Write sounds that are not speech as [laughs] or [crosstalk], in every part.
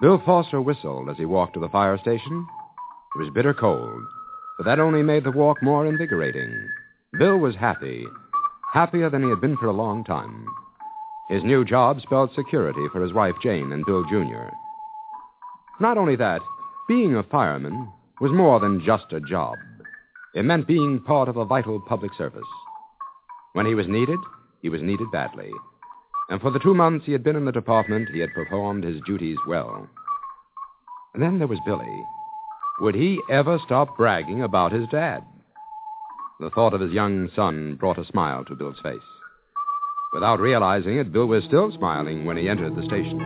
Bill Foster whistled as he walked to the fire station. It was bitter cold, but that only made the walk more invigorating. Bill was happy, happier than he had been for a long time. His new job spelled security for his wife Jane and Bill Jr. Not only that, being a fireman was more than just a job. It meant being part of a vital public service. When he was needed, he was needed badly. And for the two months he had been in the department, he had performed his duties well. And then there was Billy. Would he ever stop bragging about his dad? The thought of his young son brought a smile to Bill's face. Without realizing it, Bill was still smiling when he entered the station.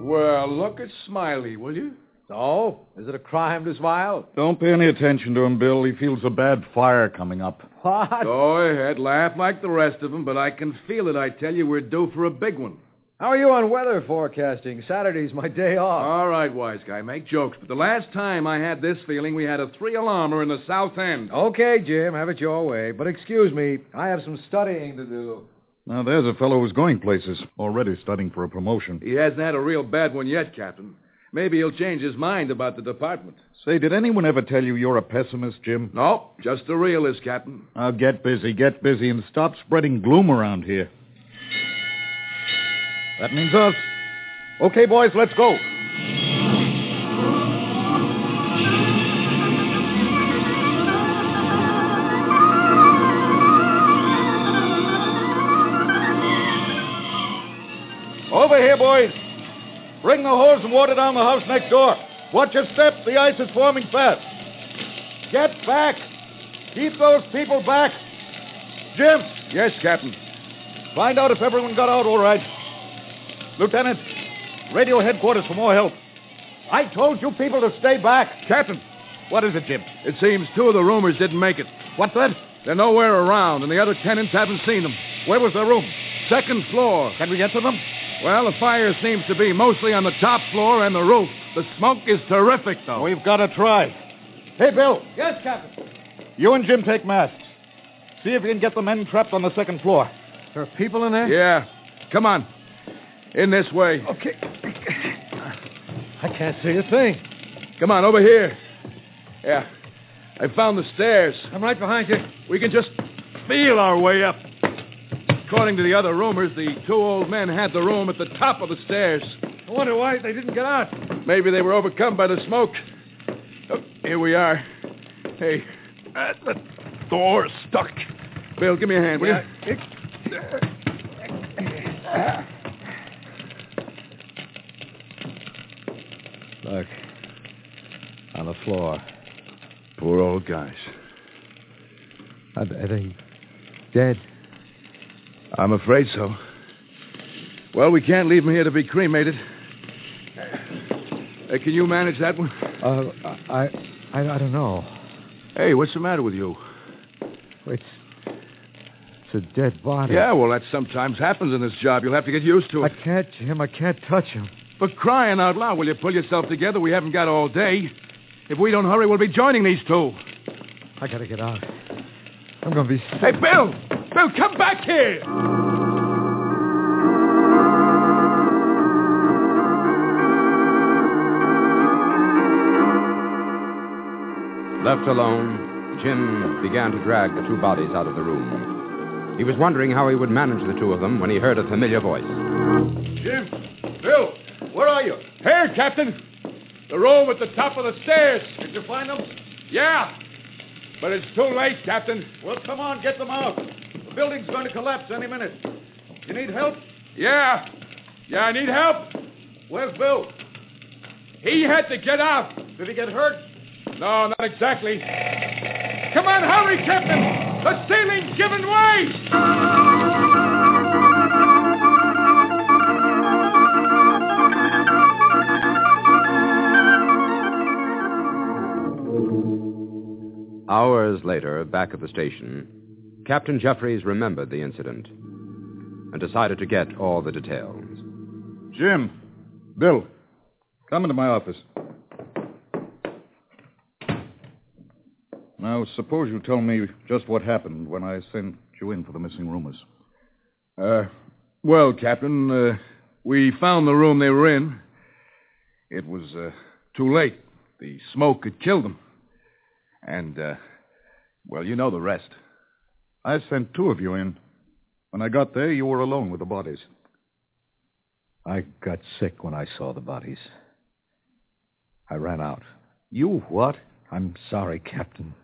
Well, look at Smiley, will you? So, is it a crime to smile? Don't pay any attention to him, Bill. He feels a bad fire coming up. What? Go ahead, laugh like the rest of them, but I can feel it. I tell you, we're due for a big one. How are you on weather forecasting? Saturday's my day off. All right, wise guy, make jokes. But the last time I had this feeling, we had a three alarmer in the South End. Okay, Jim, have it your way. But excuse me, I have some studying to do. Now, there's a fellow who's going places, already studying for a promotion. He hasn't had a real bad one yet, Captain. Maybe he'll change his mind about the department. Say, did anyone ever tell you you're a pessimist, Jim? No, just a realist, Captain. Now, get busy, get busy, and stop spreading gloom around here. That means us. Okay, boys, let's go. Over here, boys. Bring the hose and water down the house next door. Watch your step. The ice is forming fast. Get back. Keep those people back. Jim, Yes, Captain. find out if everyone got out all right. Lieutenant, radio headquarters for more help. I told you people to stay back. Captain, What is it, Jim? it seems two of the roomers didn't make it. What's that? They're nowhere around, and the other tenants haven't seen them. Where was their room? Second floor. Can we get to them? Well, the fire seems to be mostly on the top floor and the roof. The smoke is terrific, though. We've got to try. Hey, Bill. Yes, Captain. You and Jim take masks. See if you can get the men trapped on the second floor. There are people in there? Yeah. Come on. In this way. Okay. I can't see a thing. Come on, over here. Yeah. I found the stairs. I'm right behind you. We can just feel our way up. According to the other roomers, the two old men had the room at the top of the stairs. I wonder why they didn't get out. Maybe they were overcome by the smoke. Oh, here we are. Hey, Uh, the door's stuck. Bill, give me a hand, will you? Look. On the floor. Poor old guys. Are, are they dead? I'm afraid so. Well, we can't leave him here to be cremated. Hey, can you manage that one? Uh, I, I, I don't know. Hey, what's the matter with you? It's, it's a dead body. Yeah, well, that sometimes happens in this job. You'll have to get used to it. I can't, Jim. I can't touch him. For crying out loud, will you pull yourself together? We haven't got all day. If we don't hurry, we'll be joining these two. I gotta get out. I'm gonna be. Hey, Bill! Bill, come back here! Left alone, Jim began to drag the two bodies out of the room. He was wondering how he would manage the two of them when he heard a familiar voice. Jim! Bill! Where are you? Here, Captain! The room at the top of the stairs. Did you find them? Yeah! But it's too late, Captain. Well, come on, get them out. The building's going to collapse any minute. You need help? Yeah! Yeah, I need help. Where's Bill? He had to get out. Did he get hurt? No, not exactly. Come on, hurry, Captain! The ceiling's giving way! Hours later, back at the station, Captain Jeffries remembered the incident and decided to get all the details. Jim. Bill. Come into my office. Now, suppose you tell me just what happened when I sent you in for the missing roomers. Uh, well, Captain, uh, we found the room they were in. It was uh, too late. The smoke had killed them. And, uh, well, you know the rest. I sent two of you in. When I got there, you were alone with the bodies. I got sick when I saw the bodies. I ran out. You what? I'm sorry, Captain.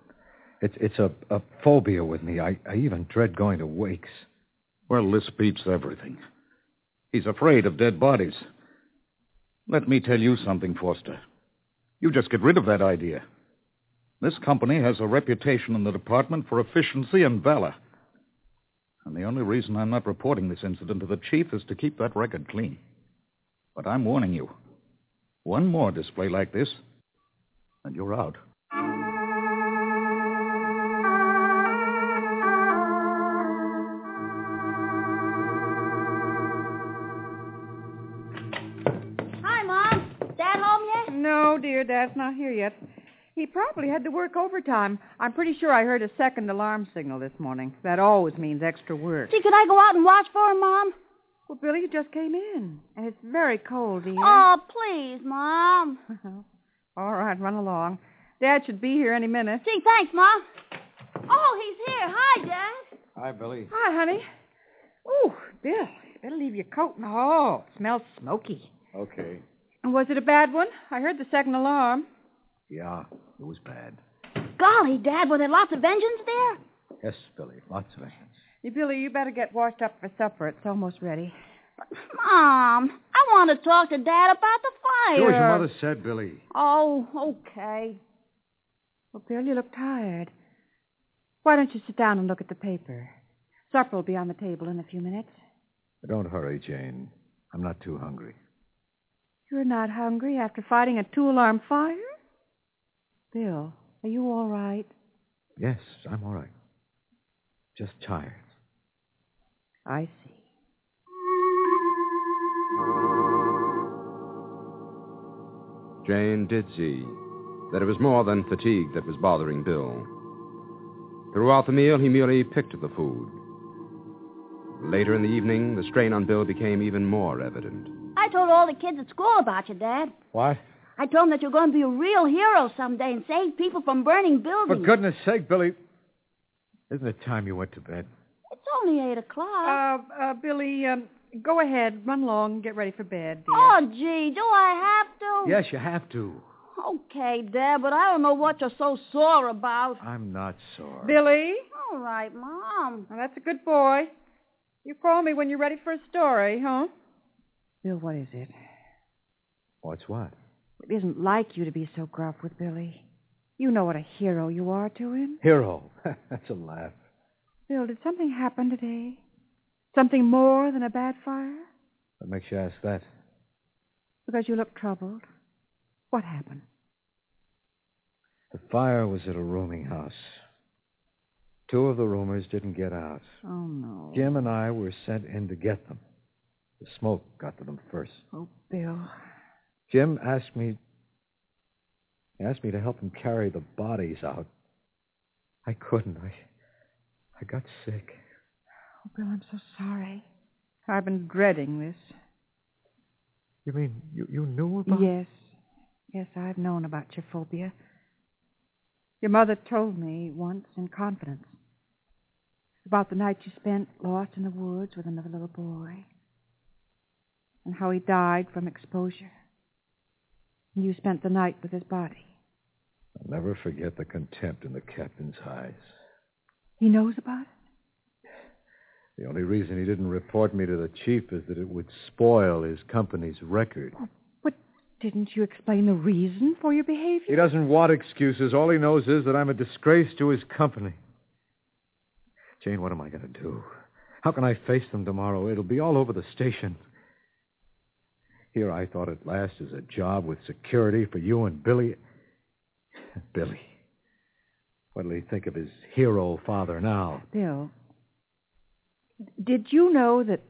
It's it's a, a phobia with me. I, I even dread going to wakes. Well, this beats everything. He's afraid of dead bodies. Let me tell you something, Foster. You just get rid of that idea. This company has a reputation in the department for efficiency and valor. And the only reason I'm not reporting this incident to the chief is to keep that record clean. But I'm warning you. One more display like this, and you're out. Hi, Mom. Dad home yet? No, dear, Dad's not here yet. He probably had to work overtime. I'm pretty sure I heard a second alarm signal this morning. That always means extra work. Gee, could I go out and watch for him, Mom? Well, Billy, you just came in, and it's very cold, dear. Oh, please, Mom. [laughs] All right, run along. Dad should be here any minute. Gee, thanks, Mom. Oh, he's here. Hi, Dad. Hi, Billy. Hi, honey. Ooh, Bill, you better leave your coat in the hall. It smells smoky. Okay. And Was it a bad one? I heard the second alarm. Yeah, it was bad. Golly, Dad, were there lots of engines there? Yes, Billy, lots of engines. Hey, Billy, you better get washed up for supper. It's almost ready. But, Mom, I want to talk to Dad about the fire. Do as your mother said, Billy. Oh, okay. Well, Bill, you look tired. Why don't you sit down and look at the paper? Supper will be on the table in a few minutes. Don't hurry, Jane. I'm not too hungry. You're not hungry after fighting a two-alarm fire? Bill, are you all right? Yes, I'm all right. Just tired. I see. Jane did see that it was more than fatigue that was bothering Bill. Throughout the meal, he merely picked at the food. Later in the evening, the strain on Bill became even more evident. I told all the kids at school about you, Dad. What? I told him that you're going to be a real hero someday and save people from burning buildings. For goodness sake, Billy. Isn't it time you went to bed? It's only eight o'clock. Uh, uh, Billy, um, go ahead. Run along and get ready for bed, dear. oh, gee, do I have to? Yes, you have to. Okay, Dad, but I don't know what you're so sore about. I'm not sore. Billy? All right, Mom. Well, that's a good boy. You call me when you're ready for a story, huh? Bill, what is it? What's what? It isn't like you to be so gruff with Billy. You know what a hero you are to him. Hero. [laughs] That's a laugh. Bill, did something happen today? Something more than a bad fire? What makes you ask that? Because you look troubled. What happened? The fire was at a rooming house. Two of the roomers didn't get out. Oh, no. Jim and I were sent in to get them. The smoke got to them first. Oh, Bill. Jim asked me asked me to help him carry the bodies out. I couldn't. I I got sick. Oh, Bill, I'm so sorry. I've been dreading this. You mean you, you knew about Yes. Yes, I've known about your phobia. Your mother told me once in confidence about the night you spent lost in the woods with another little boy and how he died from exposure. You spent the night with his body. I'll never forget the contempt in the captain's eyes. He knows about it? The only reason he didn't report me to the chief is that it would spoil his company's record. But didn't you explain the reason for your behavior? He doesn't want excuses. All he knows is that I'm a disgrace to his company. Jane, what am I going to do? How can I face them tomorrow? It'll be all over the station. Here I thought at last is a job with security for you and Billy. [laughs] Billy. What'll he think of his hero father now? Bill, did you know that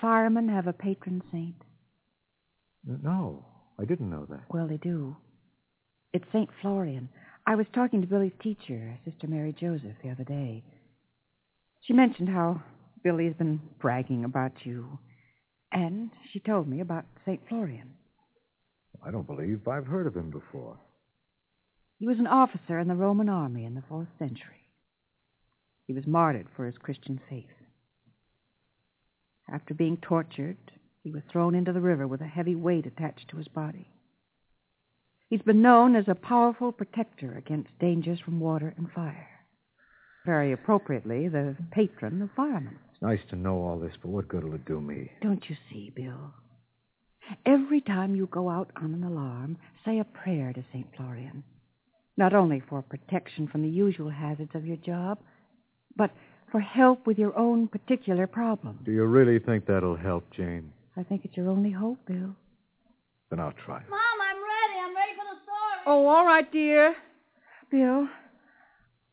firemen have a patron saint? No, I didn't know that. Well, they do. It's St. Florian. I was talking to Billy's teacher, Sister Mary Joseph, the other day. She mentioned how Billy's been bragging about you. And she told me about St. Florian. I don't believe I've heard of him before. He was an officer in the Roman army in the fourth century. He was martyred for his Christian faith. After being tortured, he was thrown into the river with a heavy weight attached to his body. He's been known as a powerful protector against dangers from water and fire. Very appropriately, the patron of firemen. It's nice to know all this, but what good will it do me? Don't you see, Bill? Every time you go out on an alarm, say a prayer to St. Florian. Not only for protection from the usual hazards of your job, but for help with your own particular problem. Do you really think that'll help, Jane? I think it's your only hope, Bill. Then I'll try. Mom, I'm ready. I'm ready for the story. Oh, all right, dear. Bill,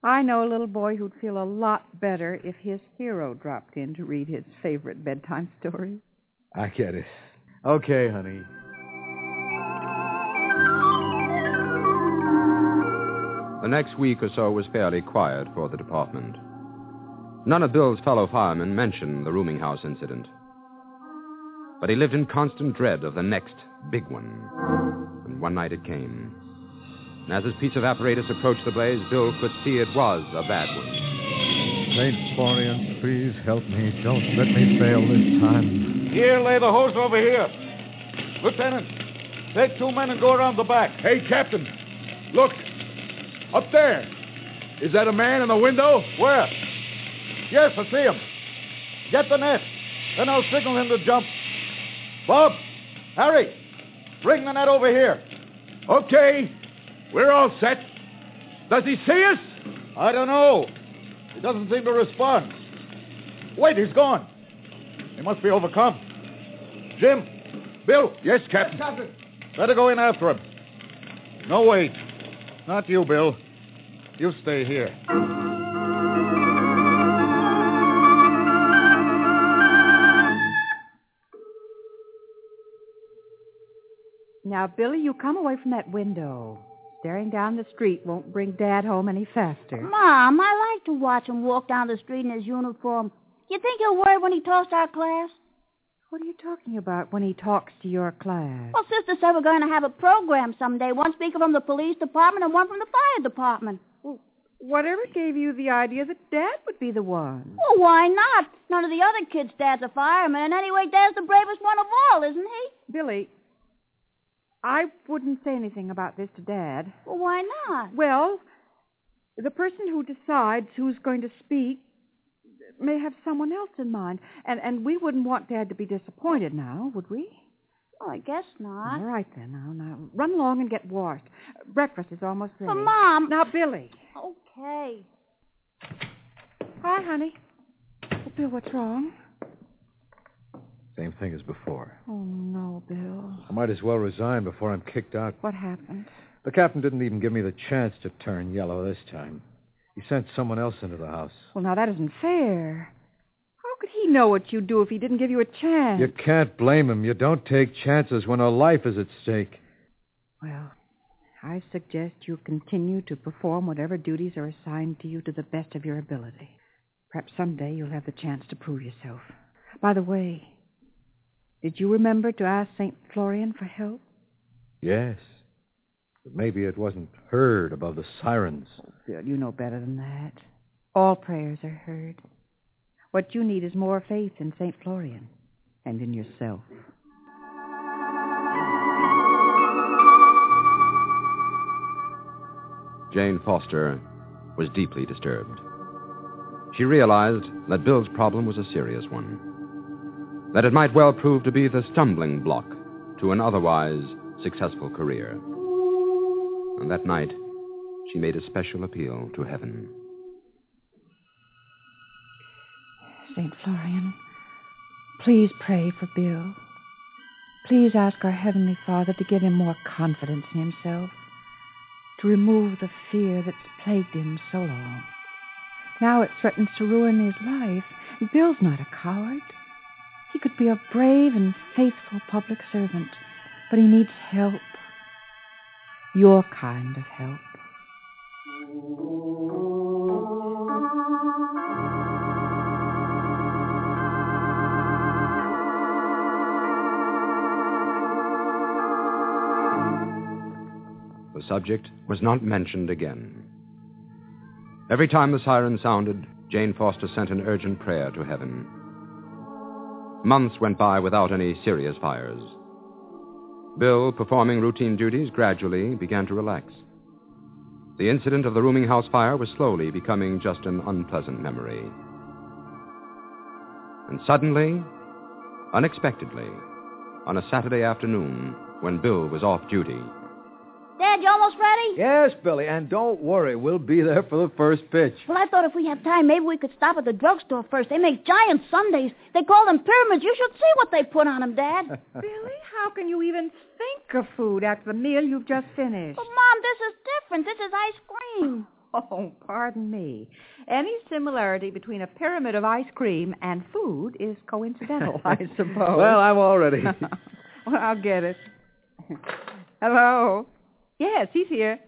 I know a little boy who'd feel a lot better if his hero dropped in to read his favorite bedtime [laughs] story. I get it. Okay, honey. The next week or so was fairly quiet for the department. None of Bill's fellow firemen mentioned the rooming house incident. But he lived in constant dread of the next big one. And one night it came. And as his piece of apparatus approached the blaze, Bill could see it was a bad one. St. Florian, please help me. Don't let me fail this time. Here, lay the hose over here. Lieutenant, take two men and go around the back. Hey, Captain, look. Up there. Is that a man in the window? Where? Yes, I see him. Get the net. Then I'll signal him to jump. Bob, Harry, bring the net over here. Okay. We're all set. Does he see us? I don't know. He doesn't seem to respond. Wait, he's gone. He must be overcome. Jim, Bill. Yes, Captain. Captain. Better go in after him. No, wait. Not you, Bill. You stay here. Now, Billy, you come away from that window. Staring down the street won't bring Dad home any faster. Mom, I like to watch him walk down the street in his uniform. You think he'll worry when he talks to our class? What are you talking about when he talks to your class? Well, Sister said we're going to have a program someday. One speaker from the police department and one from the fire department. Well, whatever gave you the idea that Dad would be the one? Well, why not? None of the other kids' dads are firemen, and anyway, Dad's the bravest one of all, isn't he? Billy, I wouldn't say anything about this to Dad. Well, why not? Well, the person who decides who's going to speak may have someone else in mind. And, and we wouldn't want Dad to be disappointed now, would we? Well, I guess not. All right, then. Now, now, run along and get washed. Breakfast is almost ready. But, Mom. Now, Billy. Okay. Hi, honey. Oh, Bill, what's wrong? Same thing as before. Oh, no, Bill. I might as well resign before I'm kicked out. What happened? The captain didn't even give me the chance to turn yellow this time. He sent someone else into the house. Well, now, that isn't fair. How could he know what you'd do if he didn't give you a chance? You can't blame him. You don't take chances when a life is at stake. Well, I suggest you continue to perform whatever duties are assigned to you to the best of your ability. Perhaps someday you'll have the chance to prove yourself. By the way, did you remember to ask St. Florian for help? Yes. But maybe it wasn't heard above the sirens. Oh, Bill, you know better than that. All prayers are heard. What you need is more faith in St. Florian and in yourself. Jane Foster was deeply disturbed. She realized that Bill's problem was a serious one, that it might well prove to be the stumbling block to an otherwise successful career. And that night, she made a special appeal to heaven. St. Florian, please pray for Bill. Please ask our Heavenly Father to give him more confidence in himself, to remove the fear that's plagued him so long. Now it threatens to ruin his life. Bill's not a coward. He could be a brave and faithful public servant, but he needs help. Your kind of help. The subject was not mentioned again. Every time the siren sounded, Jane Foster sent an urgent prayer to heaven. Months went by without any serious fires. Bill, performing routine duties, gradually began to relax. The incident of the rooming house fire was slowly becoming just an unpleasant memory. And suddenly, unexpectedly, on a Saturday afternoon, when Bill was off duty, Dad, you almost ready? Yes, Billy, and don't worry. We'll be there for the first pitch. Well, I thought if we have time, maybe we could stop at the drugstore first. They make giant sundaes. They call them pyramids. You should see what they put on them, Dad. [laughs] Billy, how can you even think of food after the meal you've just finished? But, Mom, this is different. This is ice cream. [laughs] Oh, pardon me. Any similarity between a pyramid of ice cream and food is coincidental, [laughs] I suppose. Well, I'm all ready. well, I'll get it. Hello. Yes, he's here.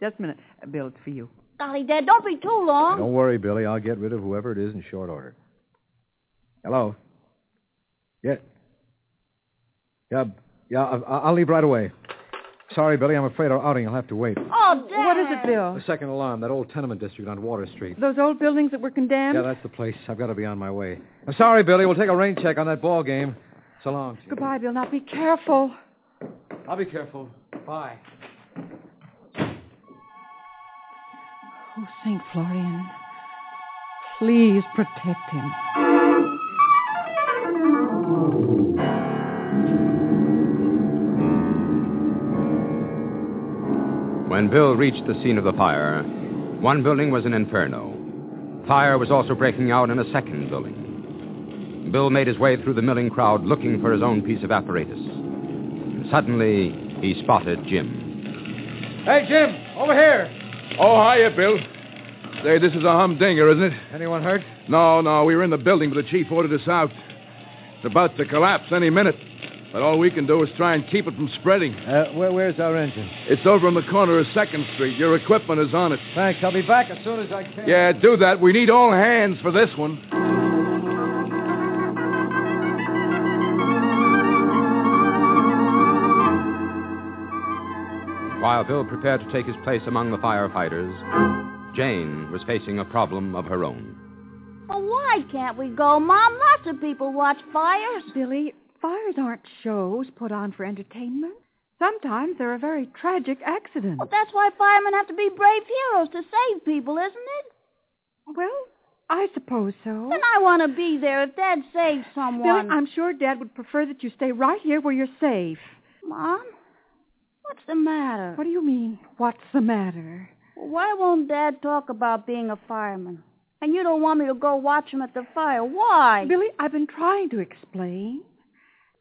Just a minute. Uh, Bill, it's for you. Golly, Dad, don't be too long. Don't worry, Billy. I'll get rid of whoever it is in short order. Hello. Yeah. Yeah, yeah. I- I'll leave right away. Sorry, Billy. I'm afraid our outing will have to wait. Oh, Dad. What is it, Bill? The second alarm, that old tenement district on Water Street. Those old buildings that were condemned? Yeah, that's the place. I've got to be on my way. I'm sorry, Billy. We'll take a rain check on that ball game. So long. Goodbye, Bill. Now be careful. I'll be careful. Bye. Oh, St. Florian, please protect him. When Bill reached the scene of the fire, one building was an inferno. Fire was also breaking out in a second building. Bill made his way through the milling crowd looking for his own piece of apparatus. And suddenly, he spotted Jim. Hey, Jim, over here. Oh, hiya, Bill. Say, this is a humdinger, isn't it? Anyone hurt? No, no, we were in the building, but the chief ordered us out. It's about to collapse any minute. But all we can do is try and keep it from spreading. Uh, where, where's our engine? It's over on the corner of 2nd Street. Your equipment is on it. Thanks. I'll be back as soon as I can. Yeah, do that. We need all hands for this one. While Bill prepared to take his place among the firefighters, Jane was facing a problem of her own. Well, why can't we go, Mom? Lots of people watch fires. Billy, fires aren't shows put on for entertainment. Sometimes they're a very tragic accident. Well, that's why firemen have to be brave heroes to save people, isn't it? Well, I suppose so. And I want to be there if Dad saves someone. Billy, I'm sure Dad would prefer that you stay right here where you're safe. Mom, what's the matter? What do you mean, what's the matter? Why won't Dad talk about being a fireman? And you don't want me to go watch him at the fire. Why? Billy, I've been trying to explain.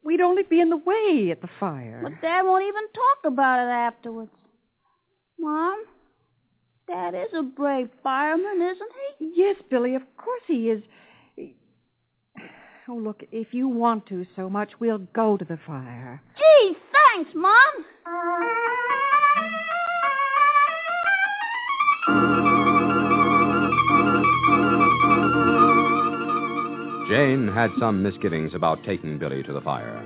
We'd only be in the way at the fire. But Dad won't even talk about it afterwards. Mom, Dad is a brave fireman, isn't he? Yes, Billy, of course he is. Oh, look, if you want to so much, we'll go to the fire. Gee, thanks, Mom. Jane had some misgivings about taking Billy to the fire.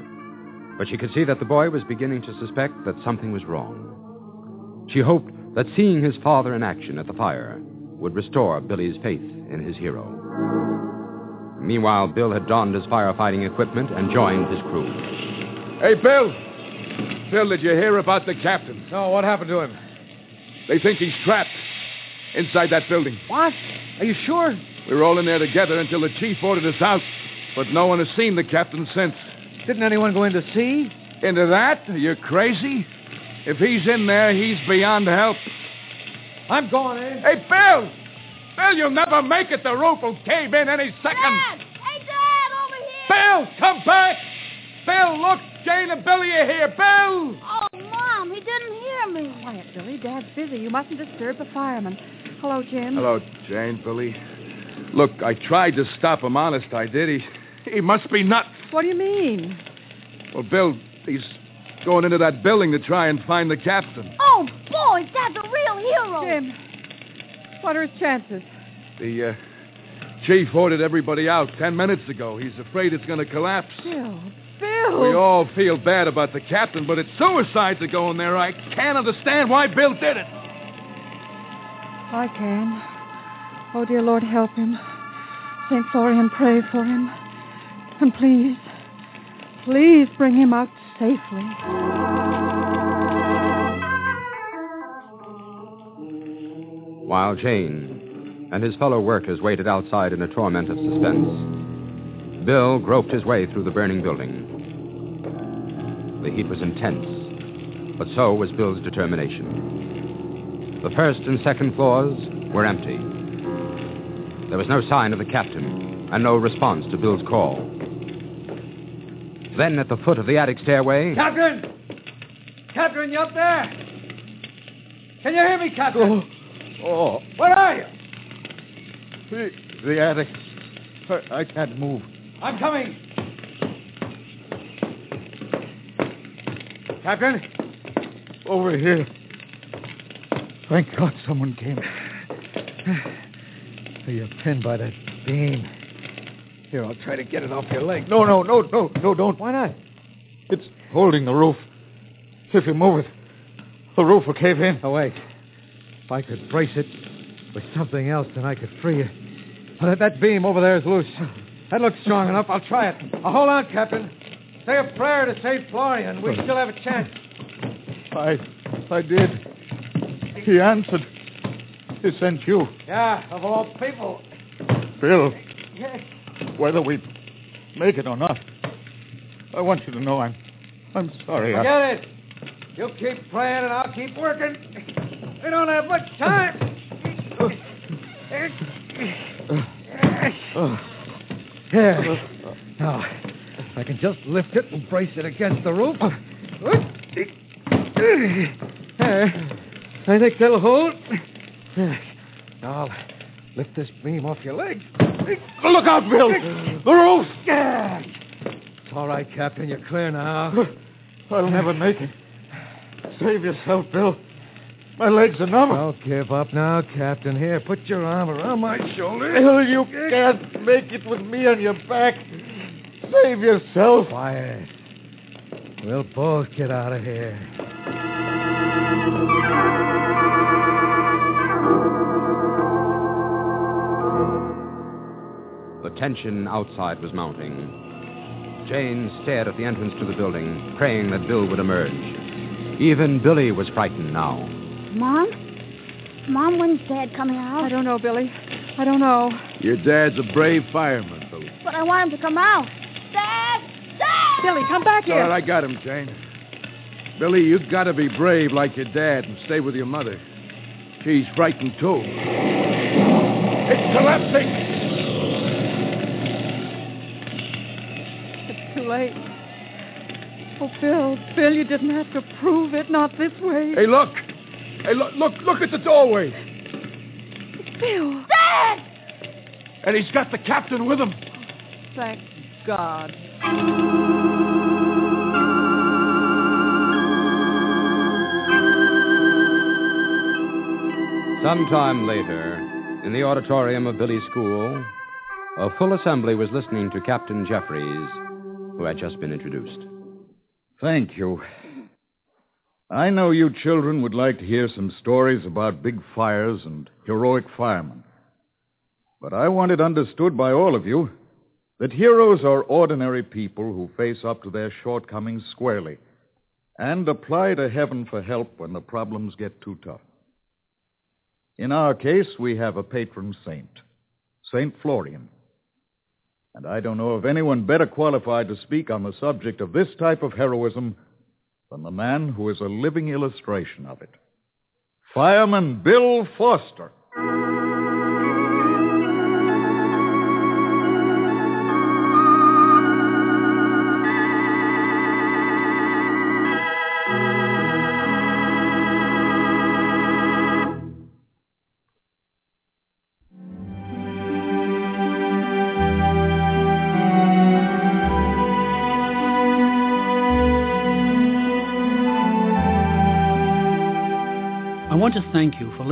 But she could see that the boy was beginning to suspect that something was wrong. She hoped that seeing his father in action at the fire would restore Billy's faith in his hero. Meanwhile, Bill had donned his firefighting equipment and joined his crew. Hey, Bill. Bill, did you hear about the captain? No, what happened to him? They think he's trapped inside that building. What? Are you sure? We were all in there together until the chief ordered us out, but no one has seen the captain since. Didn't anyone go in to see? Into that? Are you crazy? If he's in there, he's beyond help. I'm going in. Hey, Bill! Bill, you'll never make it. The roof will cave in any second. Dad! Hey, Dad, over here! Bill, come back! Bill, look, Jane and Billy are here. Bill! Oh, Mom, he didn't hear me. Quiet, Billy. Dad's busy. You mustn't disturb the fireman. Hello, Jim. Hello, Jane, Billy. Look, I tried to stop him, honest, I did. He, he must be nuts. What do you mean? Well, Bill, he's going into that building to try and find the captain. Oh, boy, Dad's a real hero. Jim, what are his chances? The uh, chief ordered everybody out ten minutes ago. He's afraid it's going to collapse. Bill, Bill. We all feel bad about the captain, but it's suicide to go in there. I can't understand why Bill did it. I can. Oh, dear Lord, help him. St. Florian, pray for him. And please, please bring him out safely. While Jane and his fellow workers waited outside in a torment of suspense, Bill groped his way through the burning building. The heat was intense, but so was Bill's determination. The first and second floors were empty. There was no sign of the captain and no response to Bill's call. Then at the foot of the attic stairway. Captain! Captain, you up there? Can you hear me, Captain? Oh, oh. Where are you? the, the attic. I, I can't move. I'm coming. Captain? Over here. Thank God someone came. You're pinned by that beam. Here, I'll try to get it off your leg. No, no, no, no, no, don't. Why not? It's holding the roof. If you move it, the roof will cave in. Oh, wait. If I could brace it with something else, then I could free you. But that, that beam over there is loose. That looks strong enough. I'll try it. Now, hold on, Captain. Say a prayer to St. Florian. We still have a chance. I, I did. He answered. He sent you, Yeah, of all people. Bill. Yes. Whether we make it or not, I want you to know I'm, I'm sorry. I- Forget it. You keep praying and I'll keep working. We don't have much time. Uh, uh, uh, Here. Now, I can just lift it and brace it against the roof. There. I think that'll hold. Now I'll lift this beam off your leg. Look out, Bill! The roof! It's all right, Captain. You're clear now. I'll never make it. Save yourself, Bill. My legs are numb. Don't give up now, Captain. Here, put your arm around my shoulder. Bill, you can't make it with me on your back. Save yourself. Quiet. We'll both get out of here. The tension outside was mounting. Jane stared at the entrance to the building, praying that Bill would emerge. Even Billy was frightened now. Mom? Mom, when's Dad coming out? I don't know, Billy. I don't know. Your dad's a brave fireman, Billy. But I want him to come out. Dad! Dad! Billy, come back here. right, I got him, Jane. Billy, you've got to be brave like your dad and stay with your mother. She's frightened, too. It's collapsing! It's too late. Oh, Bill, Bill, you didn't have to prove it. Not this way. Hey, look! Hey, look, look, look at the doorway! Bill. Dad! And he's got the captain with him. Thank God. Sometime later, in the auditorium of Billy's school, a full assembly was listening to Captain Jeffries, who had just been introduced. Thank you. I know you children would like to hear some stories about big fires and heroic firemen. But I want it understood by all of you that heroes are ordinary people who face up to their shortcomings squarely and apply to heaven for help when the problems get too tough. In our case, we have a patron saint, St. Florian. And I don't know of anyone better qualified to speak on the subject of this type of heroism than the man who is a living illustration of it. Fireman Bill Foster.